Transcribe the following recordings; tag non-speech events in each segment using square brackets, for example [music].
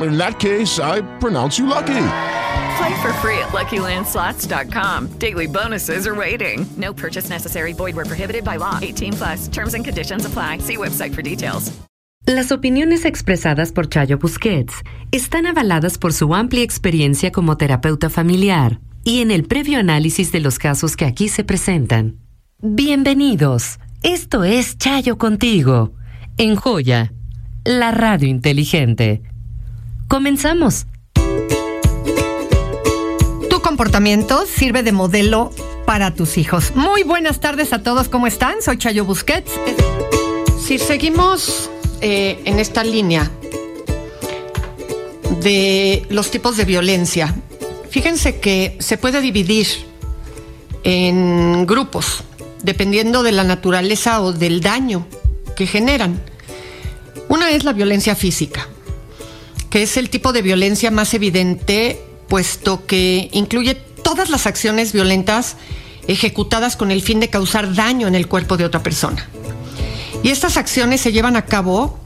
In that case, I pronounce you lucky. Play for free at LuckyLandSlots.com. Daily bonuses are waiting. No purchase necessary. Void where prohibited by law. 18 plus. Terms and conditions apply. See website for details. Las opiniones expresadas por Chayo Busquets están avaladas por su amplia experiencia como terapeuta familiar y en el previo análisis de los casos que aquí se presentan. Bienvenidos. Esto es Chayo contigo, en Joya, la radio inteligente. Comenzamos. Tu comportamiento sirve de modelo para tus hijos. Muy buenas tardes a todos, ¿cómo están? Soy Chayo Busquets. Si seguimos eh, en esta línea de los tipos de violencia, fíjense que se puede dividir en grupos, dependiendo de la naturaleza o del daño que generan. Una es la violencia física, que es el tipo de violencia más evidente, puesto que incluye todas las acciones violentas ejecutadas con el fin de causar daño en el cuerpo de otra persona. Y estas acciones se llevan a cabo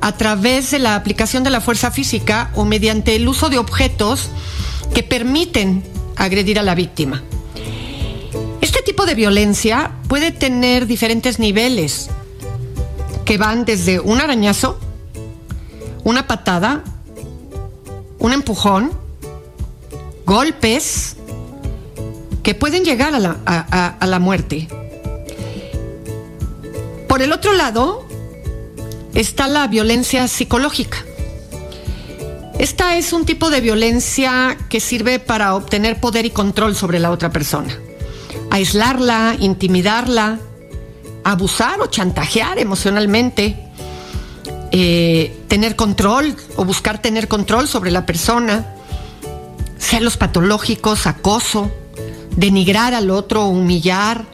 a través de la aplicación de la fuerza física o mediante el uso de objetos que permiten agredir a la víctima. Este tipo de violencia puede tener diferentes niveles que van desde un arañazo, una patada, un empujón, golpes que pueden llegar a la, a- la muerte. Por el otro lado está la violencia psicológica. Esta es un tipo de violencia que sirve para obtener poder y control sobre la otra persona. Aislarla, intimidarla, abusar o chantajear emocionalmente, eh, tener control o buscar tener control sobre la persona, celos patológicos, acoso, denigrar al otro, humillar,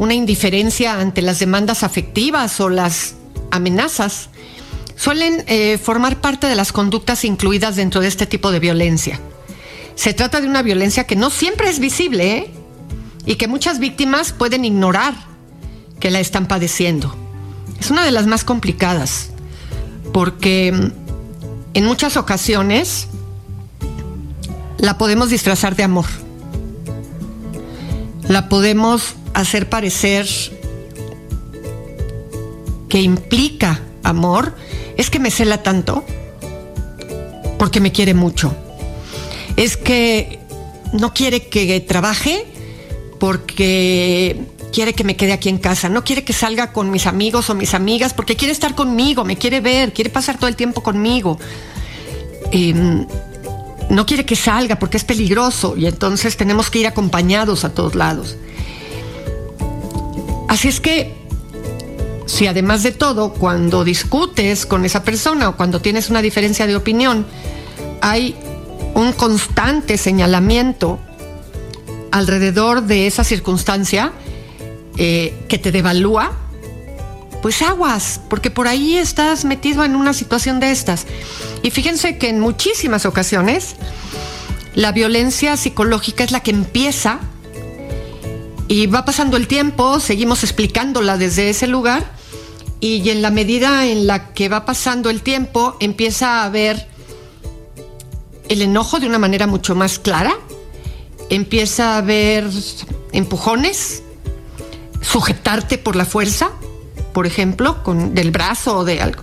una indiferencia ante las demandas afectivas o las amenazas, suelen eh, formar parte de las conductas incluidas dentro de este tipo de violencia. Se trata de una violencia que no siempre es visible ¿eh? y que muchas víctimas pueden ignorar que la están padeciendo. Es una de las más complicadas porque en muchas ocasiones la podemos disfrazar de amor. La podemos hacer parecer que implica amor. Es que me cela tanto porque me quiere mucho. Es que no quiere que trabaje porque quiere que me quede aquí en casa. No quiere que salga con mis amigos o mis amigas porque quiere estar conmigo, me quiere ver, quiere pasar todo el tiempo conmigo. Em, no quiere que salga porque es peligroso y entonces tenemos que ir acompañados a todos lados. Así es que, si además de todo, cuando discutes con esa persona o cuando tienes una diferencia de opinión, hay un constante señalamiento alrededor de esa circunstancia eh, que te devalúa, pues aguas, porque por ahí estás metido en una situación de estas. Y fíjense que en muchísimas ocasiones la violencia psicológica es la que empieza y va pasando el tiempo, seguimos explicándola desde ese lugar y en la medida en la que va pasando el tiempo empieza a haber el enojo de una manera mucho más clara, empieza a haber empujones, sujetarte por la fuerza, por ejemplo, con del brazo o de algo,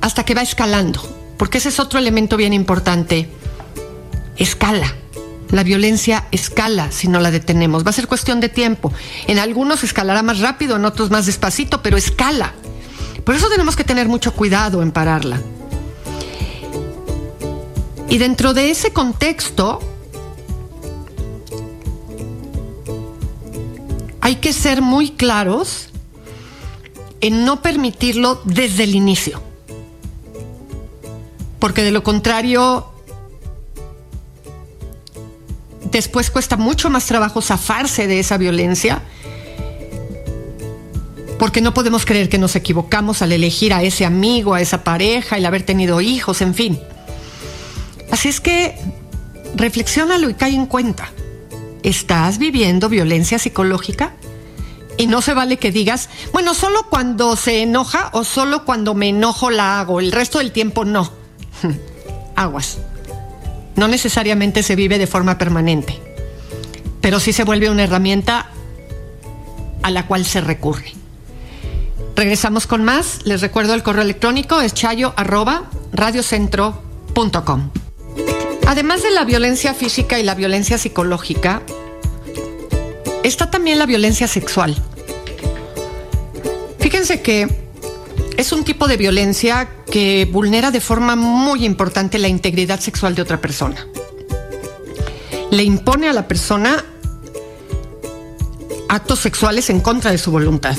hasta que va escalando, porque ese es otro elemento bien importante. Escala. La violencia escala si no la detenemos. Va a ser cuestión de tiempo. En algunos escalará más rápido, en otros más despacito, pero escala. Por eso tenemos que tener mucho cuidado en pararla. Y dentro de ese contexto, hay que ser muy claros en no permitirlo desde el inicio. Porque de lo contrario, después cuesta mucho más trabajo zafarse de esa violencia. Porque no podemos creer que nos equivocamos al elegir a ese amigo, a esa pareja, el haber tenido hijos, en fin. Así es que reflexiónalo y cae en cuenta. ¿Estás viviendo violencia psicológica? Y no se vale que digas, bueno, solo cuando se enoja o solo cuando me enojo la hago, el resto del tiempo no. [laughs] Aguas. No necesariamente se vive de forma permanente, pero sí se vuelve una herramienta a la cual se recurre. Regresamos con más. Les recuerdo el correo electrónico es chayo arroba radiocentro.com. Además de la violencia física y la violencia psicológica, está también la violencia sexual. Fíjense que es un tipo de violencia que vulnera de forma muy importante la integridad sexual de otra persona. Le impone a la persona actos sexuales en contra de su voluntad,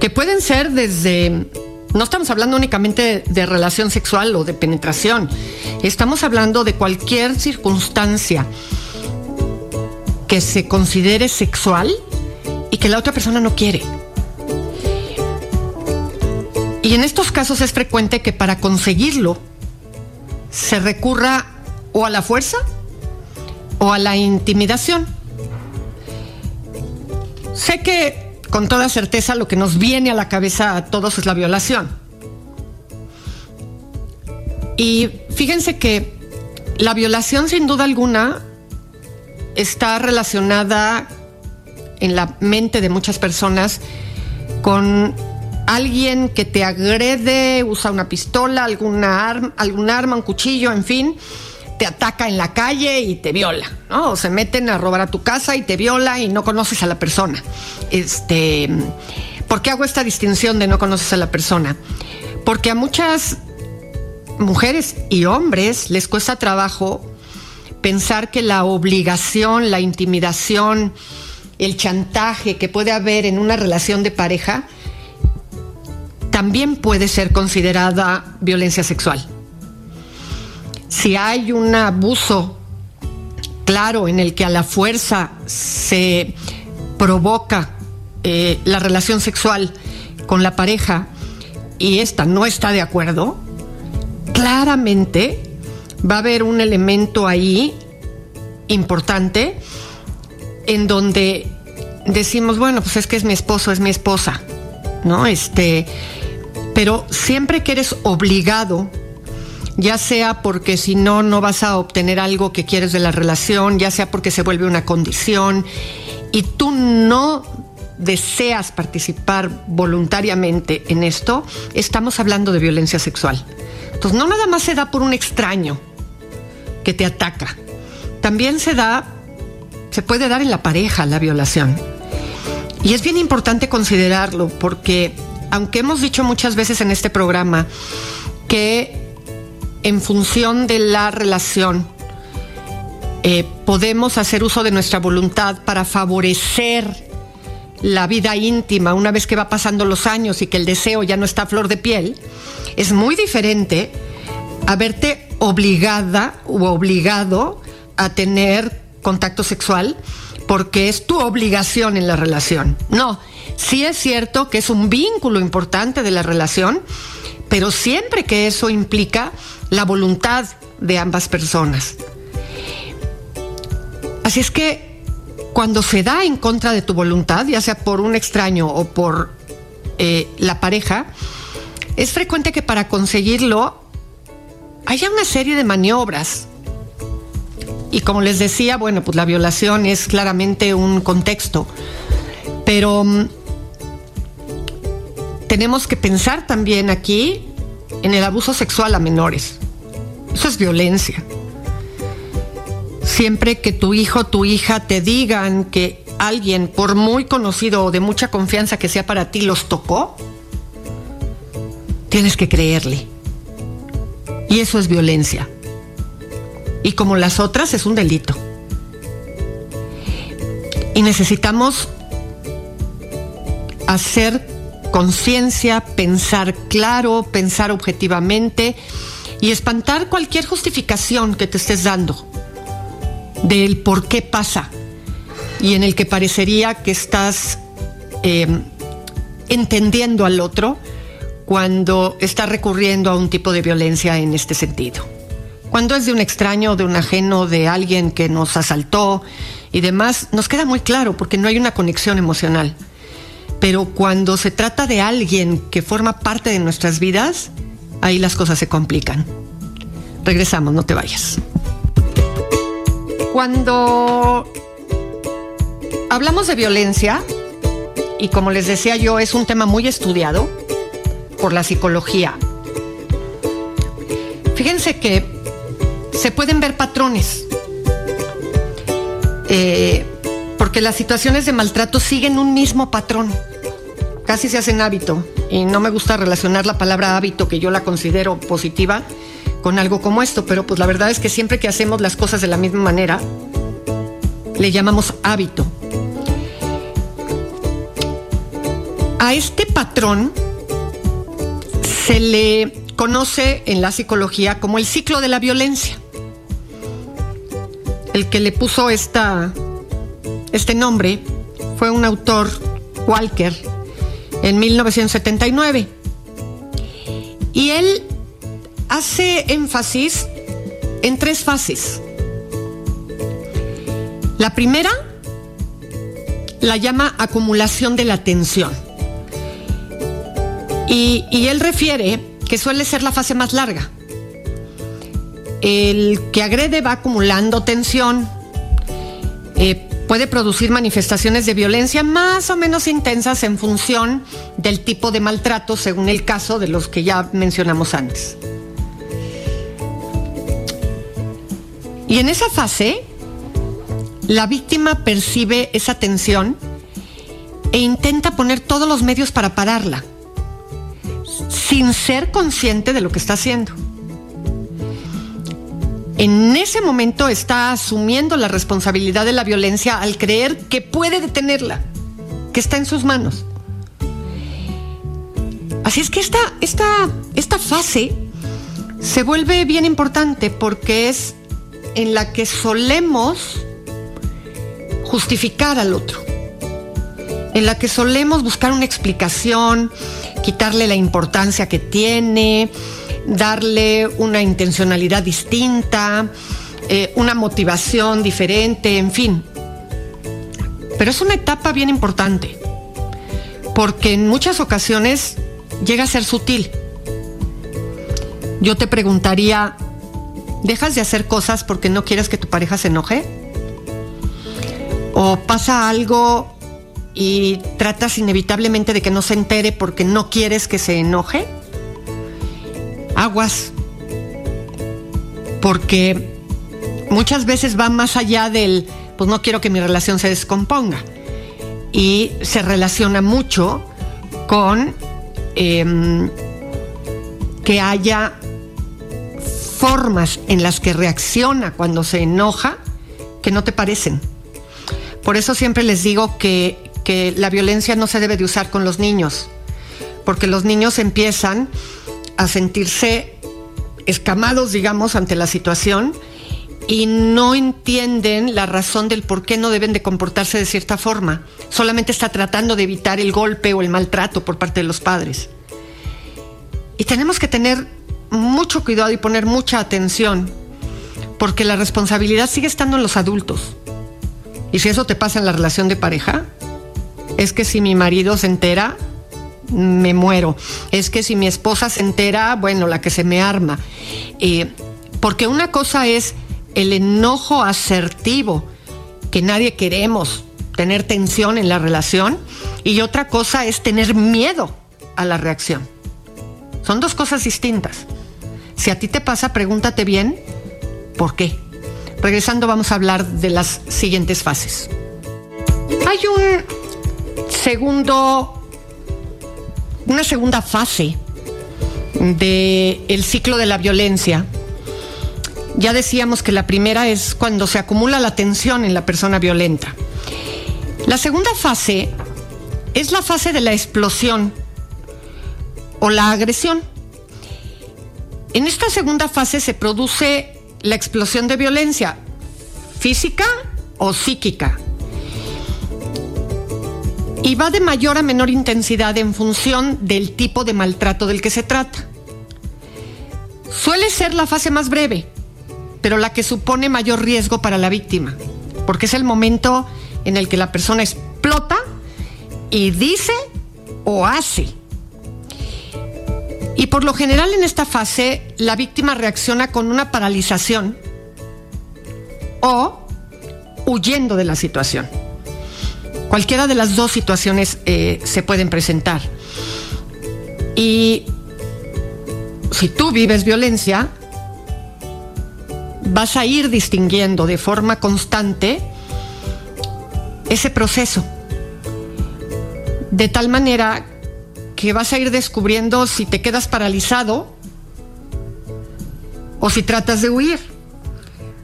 que pueden ser desde no estamos hablando únicamente de relación sexual o de penetración. Estamos hablando de cualquier circunstancia que se considere sexual y que la otra persona no quiere. Y en estos casos es frecuente que para conseguirlo se recurra o a la fuerza o a la intimidación. Sé que con toda certeza lo que nos viene a la cabeza a todos es la violación. Y fíjense que la violación sin duda alguna está relacionada en la mente de muchas personas con alguien que te agrede, usa una pistola, alguna arma, algún arma, un cuchillo, en fin, te ataca en la calle y te viola, ¿no? O se meten a robar a tu casa y te viola y no conoces a la persona. Este, ¿por qué hago esta distinción de no conoces a la persona? Porque a muchas mujeres y hombres les cuesta trabajo pensar que la obligación, la intimidación, el chantaje que puede haber en una relación de pareja también puede ser considerada violencia sexual si hay un abuso claro en el que a la fuerza se provoca eh, la relación sexual con la pareja y esta no está de acuerdo, claramente va a haber un elemento ahí importante en donde decimos, bueno, pues es que es mi esposo, es mi esposa, ¿no? Este, pero siempre que eres obligado ya sea porque si no, no vas a obtener algo que quieres de la relación, ya sea porque se vuelve una condición y tú no deseas participar voluntariamente en esto, estamos hablando de violencia sexual. Entonces, no nada más se da por un extraño que te ataca, también se da, se puede dar en la pareja la violación. Y es bien importante considerarlo porque, aunque hemos dicho muchas veces en este programa que en función de la relación, eh, podemos hacer uso de nuestra voluntad para favorecer la vida íntima una vez que va pasando los años y que el deseo ya no está a flor de piel, es muy diferente a verte obligada o obligado a tener contacto sexual porque es tu obligación en la relación. No, sí es cierto que es un vínculo importante de la relación, pero siempre que eso implica la voluntad de ambas personas. Así es que cuando se da en contra de tu voluntad, ya sea por un extraño o por eh, la pareja, es frecuente que para conseguirlo haya una serie de maniobras. Y como les decía, bueno, pues la violación es claramente un contexto, pero mm, tenemos que pensar también aquí en el abuso sexual a menores. Eso es violencia. Siempre que tu hijo o tu hija te digan que alguien, por muy conocido o de mucha confianza que sea para ti, los tocó, tienes que creerle. Y eso es violencia. Y como las otras es un delito. Y necesitamos hacer conciencia, pensar claro, pensar objetivamente y espantar cualquier justificación que te estés dando del por qué pasa y en el que parecería que estás eh, entendiendo al otro cuando está recurriendo a un tipo de violencia en este sentido. Cuando es de un extraño, de un ajeno, de alguien que nos asaltó y demás, nos queda muy claro porque no hay una conexión emocional. Pero cuando se trata de alguien que forma parte de nuestras vidas, ahí las cosas se complican. Regresamos, no te vayas. Cuando hablamos de violencia, y como les decía yo, es un tema muy estudiado por la psicología. Fíjense que se pueden ver patrones, eh, porque las situaciones de maltrato siguen un mismo patrón, casi se hacen hábito, y no me gusta relacionar la palabra hábito, que yo la considero positiva, con algo como esto, pero pues la verdad es que siempre que hacemos las cosas de la misma manera, le llamamos hábito. A este patrón se le conoce en la psicología como el ciclo de la violencia. El que le puso esta, este nombre fue un autor, Walker, en 1979. Y él hace énfasis en tres fases. La primera la llama acumulación de la atención. Y, y, él refiere que suele ser la fase más larga. El que agrede va acumulando tensión, eh, puede producir manifestaciones de violencia más o menos intensas en función del tipo de maltrato, según el caso de los que ya mencionamos antes. Y en esa fase, la víctima percibe esa tensión e intenta poner todos los medios para pararla, sin ser consciente de lo que está haciendo. En ese momento está asumiendo la responsabilidad de la violencia al creer que puede detenerla, que está en sus manos. Así es que esta, esta, esta fase se vuelve bien importante porque es en la que solemos justificar al otro, en la que solemos buscar una explicación, quitarle la importancia que tiene, darle una intencionalidad distinta, eh, una motivación diferente, en fin. Pero es una etapa bien importante, porque en muchas ocasiones llega a ser sutil. Yo te preguntaría, ¿Dejas de hacer cosas porque no quieres que tu pareja se enoje? ¿O pasa algo y tratas inevitablemente de que no se entere porque no quieres que se enoje? Aguas. Porque muchas veces va más allá del, pues no quiero que mi relación se descomponga. Y se relaciona mucho con em, que haya formas en las que reacciona cuando se enoja que no te parecen. Por eso siempre les digo que, que la violencia no se debe de usar con los niños, porque los niños empiezan a sentirse escamados, digamos, ante la situación y no entienden la razón del por qué no deben de comportarse de cierta forma. Solamente está tratando de evitar el golpe o el maltrato por parte de los padres. Y tenemos que tener mucho cuidado y poner mucha atención, porque la responsabilidad sigue estando en los adultos. Y si eso te pasa en la relación de pareja, es que si mi marido se entera, me muero. Es que si mi esposa se entera, bueno, la que se me arma. Eh, porque una cosa es el enojo asertivo, que nadie queremos tener tensión en la relación, y otra cosa es tener miedo a la reacción. Son dos cosas distintas. Si a ti te pasa, pregúntate bien por qué. Regresando vamos a hablar de las siguientes fases. Hay un segundo, una segunda fase de el ciclo de la violencia. Ya decíamos que la primera es cuando se acumula la tensión en la persona violenta. La segunda fase es la fase de la explosión o la agresión. En esta segunda fase se produce la explosión de violencia física o psíquica. Y va de mayor a menor intensidad en función del tipo de maltrato del que se trata. Suele ser la fase más breve, pero la que supone mayor riesgo para la víctima, porque es el momento en el que la persona explota y dice o hace. Y por lo general en esta fase la víctima reacciona con una paralización o huyendo de la situación. Cualquiera de las dos situaciones eh, se pueden presentar. Y si tú vives violencia, vas a ir distinguiendo de forma constante ese proceso. De tal manera que vas a ir descubriendo si te quedas paralizado o si tratas de huir.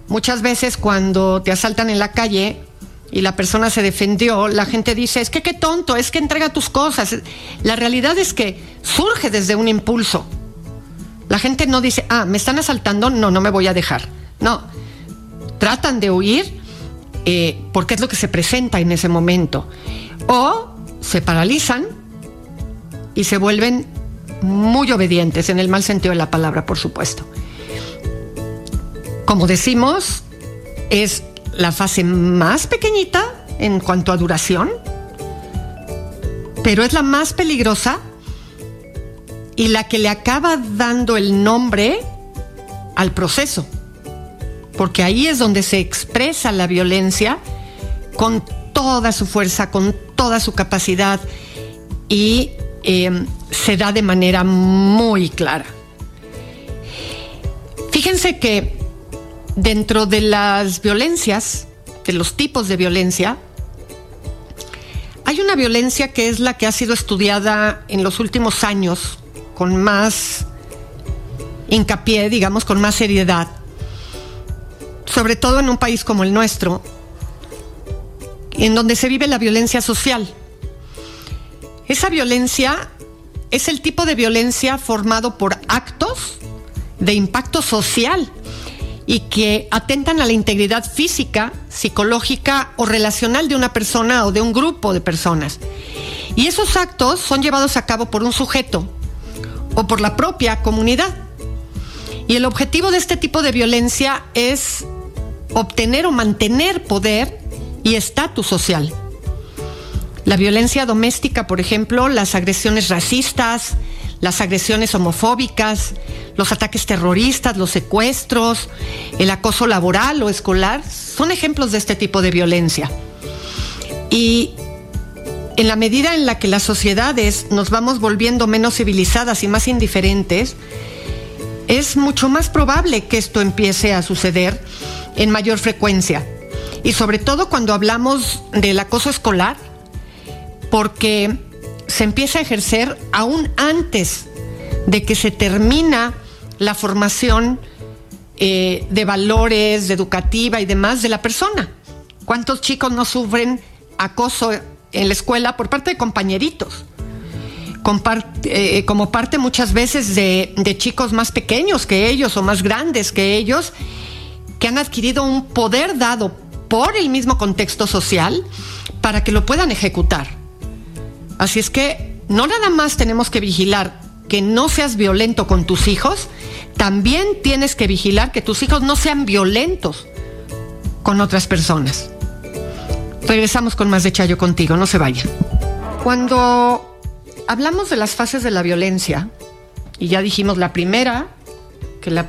Muchas veces cuando te asaltan en la calle y la persona se defendió, la gente dice, es que qué tonto, es que entrega tus cosas. La realidad es que surge desde un impulso. La gente no dice, ah, me están asaltando, no, no me voy a dejar. No, tratan de huir eh, porque es lo que se presenta en ese momento. O se paralizan y se vuelven muy obedientes, en el mal sentido de la palabra, por supuesto. Como decimos, es la fase más pequeñita en cuanto a duración, pero es la más peligrosa y la que le acaba dando el nombre al proceso, porque ahí es donde se expresa la violencia con toda su fuerza, con toda su capacidad y eh, se da de manera muy clara. Fíjense que dentro de las violencias, de los tipos de violencia, hay una violencia que es la que ha sido estudiada en los últimos años con más hincapié, digamos, con más seriedad, sobre todo en un país como el nuestro, en donde se vive la violencia social. Esa violencia es el tipo de violencia formado por actos de impacto social y que atentan a la integridad física, psicológica o relacional de una persona o de un grupo de personas. Y esos actos son llevados a cabo por un sujeto o por la propia comunidad. Y el objetivo de este tipo de violencia es obtener o mantener poder y estatus social. La violencia doméstica, por ejemplo, las agresiones racistas, las agresiones homofóbicas, los ataques terroristas, los secuestros, el acoso laboral o escolar, son ejemplos de este tipo de violencia. Y en la medida en la que las sociedades nos vamos volviendo menos civilizadas y más indiferentes, es mucho más probable que esto empiece a suceder en mayor frecuencia. Y sobre todo cuando hablamos del acoso escolar, porque se empieza a ejercer aún antes de que se termina la formación eh, de valores, de educativa y demás de la persona. ¿Cuántos chicos no sufren acoso en la escuela por parte de compañeritos. Eh, como parte muchas veces de, de chicos más pequeños que ellos o más grandes que ellos, que han adquirido un poder dado por el mismo contexto social para que lo puedan ejecutar. Así es que no nada más tenemos que vigilar que no seas violento con tus hijos, también tienes que vigilar que tus hijos no sean violentos con otras personas. Regresamos con más de Chayo contigo, no se vayan. Cuando hablamos de las fases de la violencia, y ya dijimos la primera, que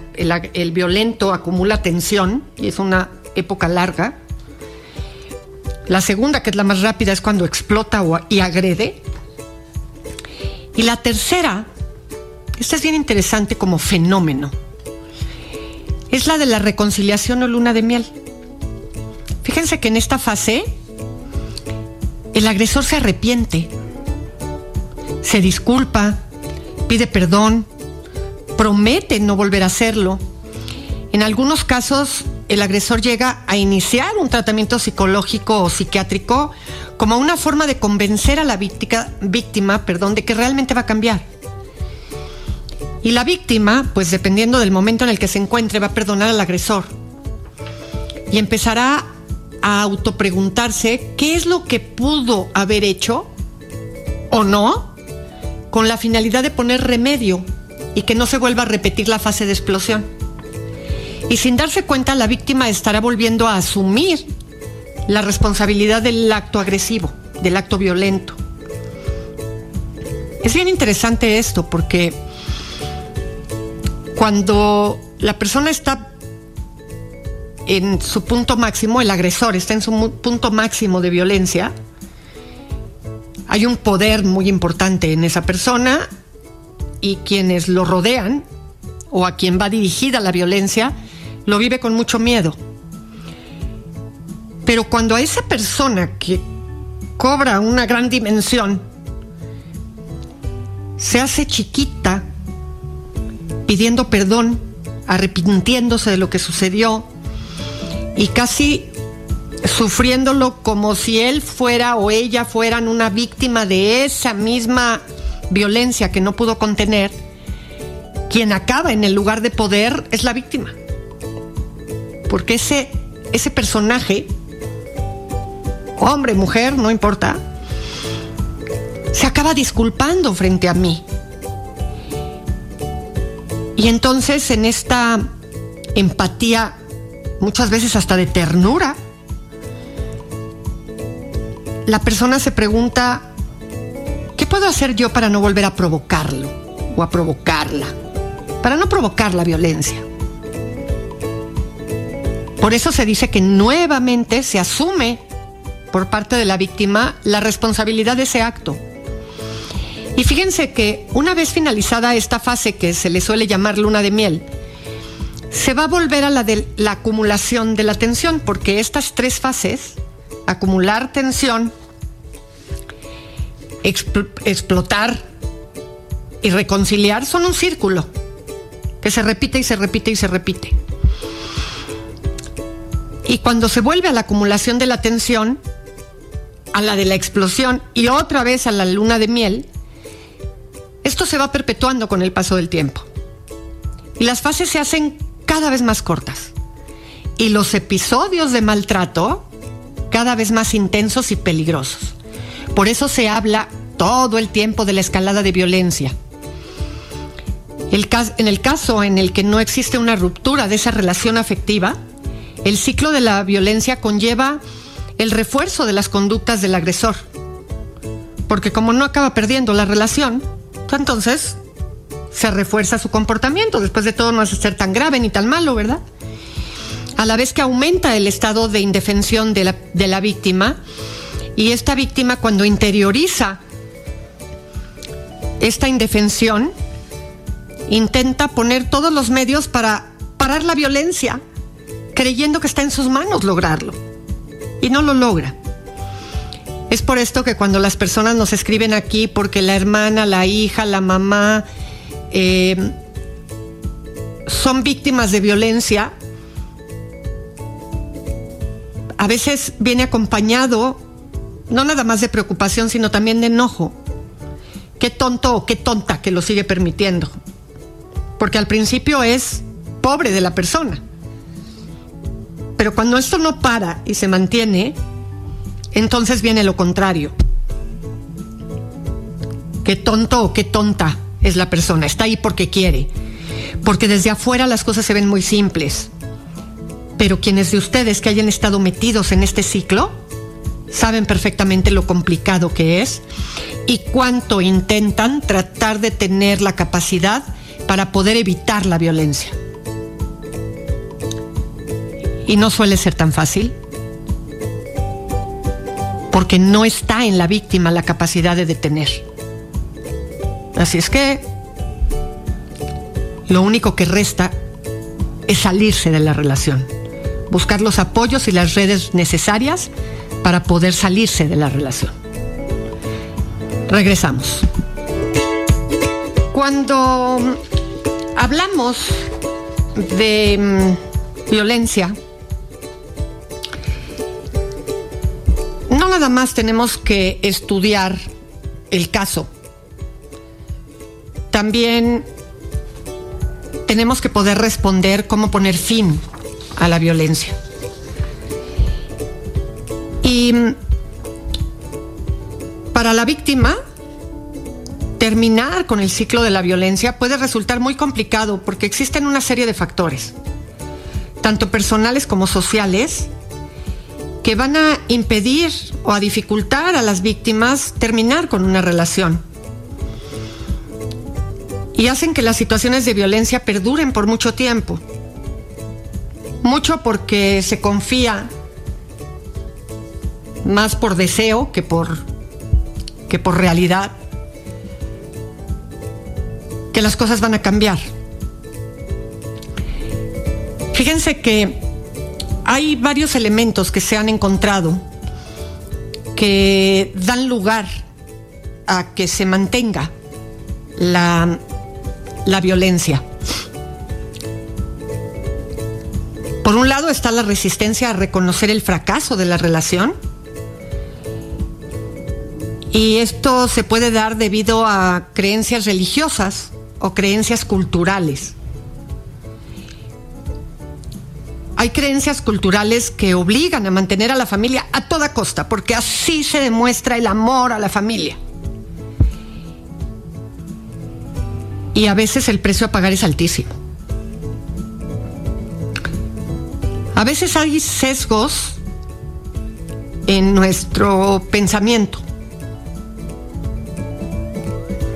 el, violento acumula tensión y es una época larga. La segunda, que es la más rápida, es cuando explota y agrede. Y la tercera, esta es bien interesante como fenómeno, es la de la reconciliación o luna de miel. Fíjense que en esta fase el agresor se arrepiente, se disculpa, pide perdón, promete no volver a hacerlo. En algunos casos, el agresor llega a iniciar un tratamiento psicológico o psiquiátrico como una forma de convencer a la víctima, perdón, de que realmente va a cambiar. Y la víctima, pues dependiendo del momento en el que se encuentre, va a perdonar al agresor. Y empezará a autopreguntarse qué es lo que pudo haber hecho o no con la finalidad de poner remedio y que no se vuelva a repetir la fase de explosión. Y sin darse cuenta, la víctima estará volviendo a asumir la responsabilidad del acto agresivo, del acto violento. Es bien interesante esto porque cuando la persona está en su punto máximo, el agresor está en su punto máximo de violencia, hay un poder muy importante en esa persona y quienes lo rodean o a quien va dirigida la violencia lo vive con mucho miedo. Pero cuando a esa persona que cobra una gran dimensión se hace chiquita pidiendo perdón, arrepintiéndose de lo que sucedió y casi sufriéndolo como si él fuera o ella fueran una víctima de esa misma violencia que no pudo contener, quien acaba en el lugar de poder es la víctima. Porque ese, ese personaje, hombre, mujer, no importa, se acaba disculpando frente a mí. Y entonces en esta empatía, muchas veces hasta de ternura, la persona se pregunta, ¿qué puedo hacer yo para no volver a provocarlo o a provocarla? Para no provocar la violencia. Por eso se dice que nuevamente se asume por parte de la víctima la responsabilidad de ese acto. Y fíjense que una vez finalizada esta fase que se le suele llamar luna de miel, se va a volver a la de la acumulación de la tensión, porque estas tres fases acumular tensión, explotar y reconciliar son un círculo que se repite y se repite y se repite. Y cuando se vuelve a la acumulación de la tensión, a la de la explosión y otra vez a la luna de miel, esto se va perpetuando con el paso del tiempo. Y las fases se hacen cada vez más cortas. Y los episodios de maltrato cada vez más intensos y peligrosos. Por eso se habla todo el tiempo de la escalada de violencia. en el caso en el que no existe una ruptura de esa relación afectiva, el ciclo de la violencia conlleva el refuerzo de las conductas del agresor. Porque como no acaba perdiendo la relación, entonces se refuerza su comportamiento. Después de todo no hace ser tan grave ni tan malo, ¿verdad? a la vez que aumenta el estado de indefensión de la, de la víctima y esta víctima cuando interioriza esta indefensión intenta poner todos los medios para parar la violencia, creyendo que está en sus manos lograrlo y no lo logra. Es por esto que cuando las personas nos escriben aquí porque la hermana, la hija, la mamá eh, son víctimas de violencia, a veces viene acompañado no nada más de preocupación, sino también de enojo. Qué tonto o qué tonta que lo sigue permitiendo. Porque al principio es pobre de la persona. Pero cuando esto no para y se mantiene, entonces viene lo contrario. Qué tonto o qué tonta es la persona. Está ahí porque quiere. Porque desde afuera las cosas se ven muy simples. Pero quienes de ustedes que hayan estado metidos en este ciclo saben perfectamente lo complicado que es y cuánto intentan tratar de tener la capacidad para poder evitar la violencia. Y no suele ser tan fácil, porque no está en la víctima la capacidad de detener. Así es que lo único que resta es salirse de la relación buscar los apoyos y las redes necesarias para poder salirse de la relación. Regresamos. Cuando hablamos de mm, violencia, nada más tenemos que estudiar el caso, también tenemos que poder responder cómo poner fin a la violencia. Y mm, para la víctima, terminar con el ciclo de la violencia puede resultar muy complicado porque existen una serie de factores, tanto personales como sociales, que van a impedir o a dificultar a las víctimas terminar con una relación. Y hacen que las situaciones de violencia perduren por mucho tiempo. Mucho porque se confía más por deseo que por, que por realidad que las cosas van a cambiar. Fíjense que hay varios elementos que se han encontrado que dan lugar a que se mantenga la, la violencia. Por un lado está la resistencia a reconocer el fracaso de la relación. Y esto se puede dar debido a creencias religiosas o creencias culturales. Hay creencias culturales que obligan a mantener a la familia a toda costa, porque así se demuestra el amor a la familia. Y a veces el precio a pagar es altísimo. A veces hay sesgos en nuestro pensamiento,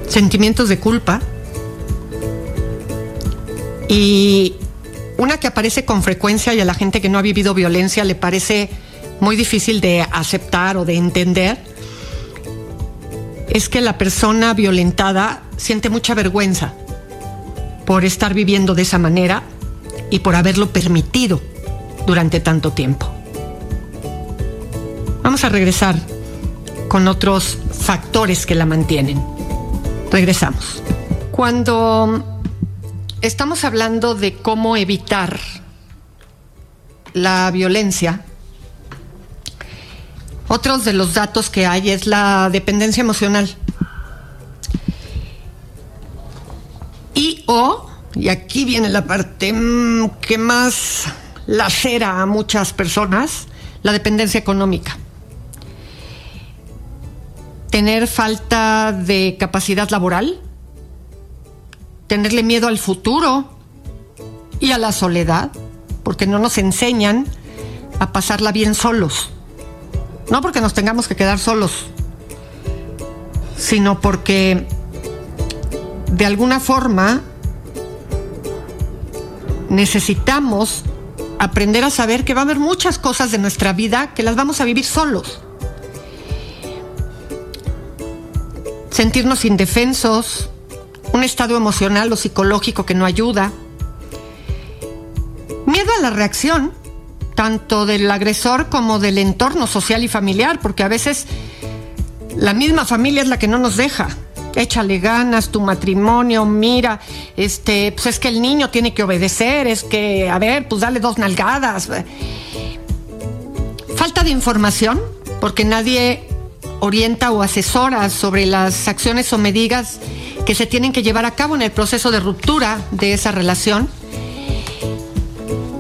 sentimientos de culpa, y una que aparece con frecuencia y a la gente que no ha vivido violencia le parece muy difícil de aceptar o de entender, es que la persona violentada siente mucha vergüenza por estar viviendo de esa manera y por haberlo permitido durante tanto tiempo. Vamos a regresar con otros factores que la mantienen. Regresamos. Cuando estamos hablando de cómo evitar la violencia. Otros de los datos que hay es la dependencia emocional. Y o, y aquí viene la parte mm, que más lacera a muchas personas, la dependencia económica. Tener falta de capacidad laboral, tenerle miedo al futuro y a la soledad, porque no nos enseñan a pasarla bien solos. No porque nos tengamos que quedar solos, sino porque de alguna forma necesitamos aprender a saber que va a haber muchas cosas de nuestra vida que las vamos a vivir solos. Sentirnos indefensos, un estado emocional o psicológico que no ayuda, miedo a la reacción, tanto del agresor como del entorno social y familiar, porque a veces la misma familia es la que no nos deja. Échale ganas, tu matrimonio, mira, este, pues es que el niño tiene que obedecer, es que, a ver, pues dale dos nalgadas. Falta de información, porque nadie orienta o asesora sobre las acciones o medidas que se tienen que llevar a cabo en el proceso de ruptura de esa relación.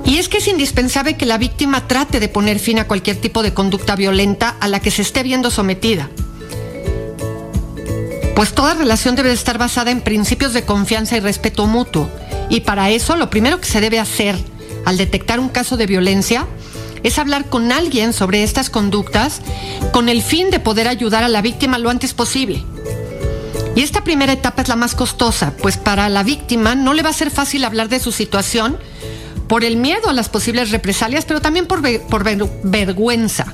Y es que es indispensable que la víctima trate de poner fin a cualquier tipo de conducta violenta a la que se esté viendo sometida. Pues toda relación debe estar basada en principios de confianza y respeto mutuo. Y para eso lo primero que se debe hacer al detectar un caso de violencia es hablar con alguien sobre estas conductas con el fin de poder ayudar a la víctima lo antes posible. Y esta primera etapa es la más costosa, pues para la víctima no le va a ser fácil hablar de su situación por el miedo a las posibles represalias, pero también por, por vergüenza.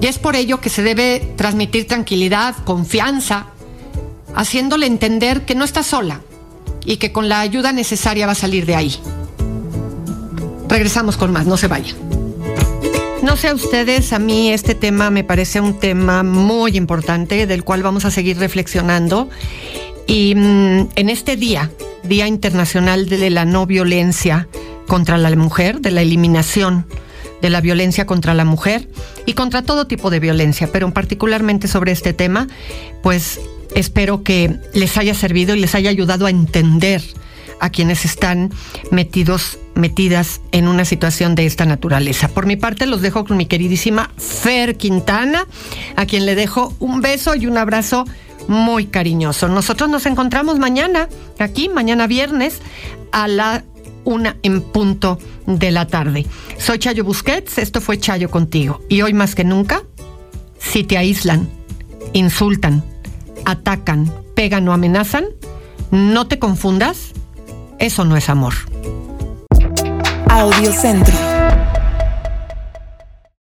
Y es por ello que se debe transmitir tranquilidad, confianza, haciéndole entender que no está sola y que con la ayuda necesaria va a salir de ahí. Regresamos con más, no se vayan. No sé a ustedes, a mí este tema me parece un tema muy importante del cual vamos a seguir reflexionando. Y mm, en este día Día Internacional de la No Violencia contra la Mujer, de la eliminación de la violencia contra la mujer y contra todo tipo de violencia, pero particularmente sobre este tema, pues espero que les haya servido y les haya ayudado a entender a quienes están metidos, metidas en una situación de esta naturaleza. Por mi parte, los dejo con mi queridísima Fer Quintana, a quien le dejo un beso y un abrazo muy cariñoso. Nosotros nos encontramos mañana, aquí, mañana viernes, a la una en punto de la tarde. Soy Chayo Busquets, esto fue Chayo contigo. Y hoy más que nunca, si te aíslan, insultan, atacan, pegan o amenazan, no te confundas, eso no es amor. Audio Centro.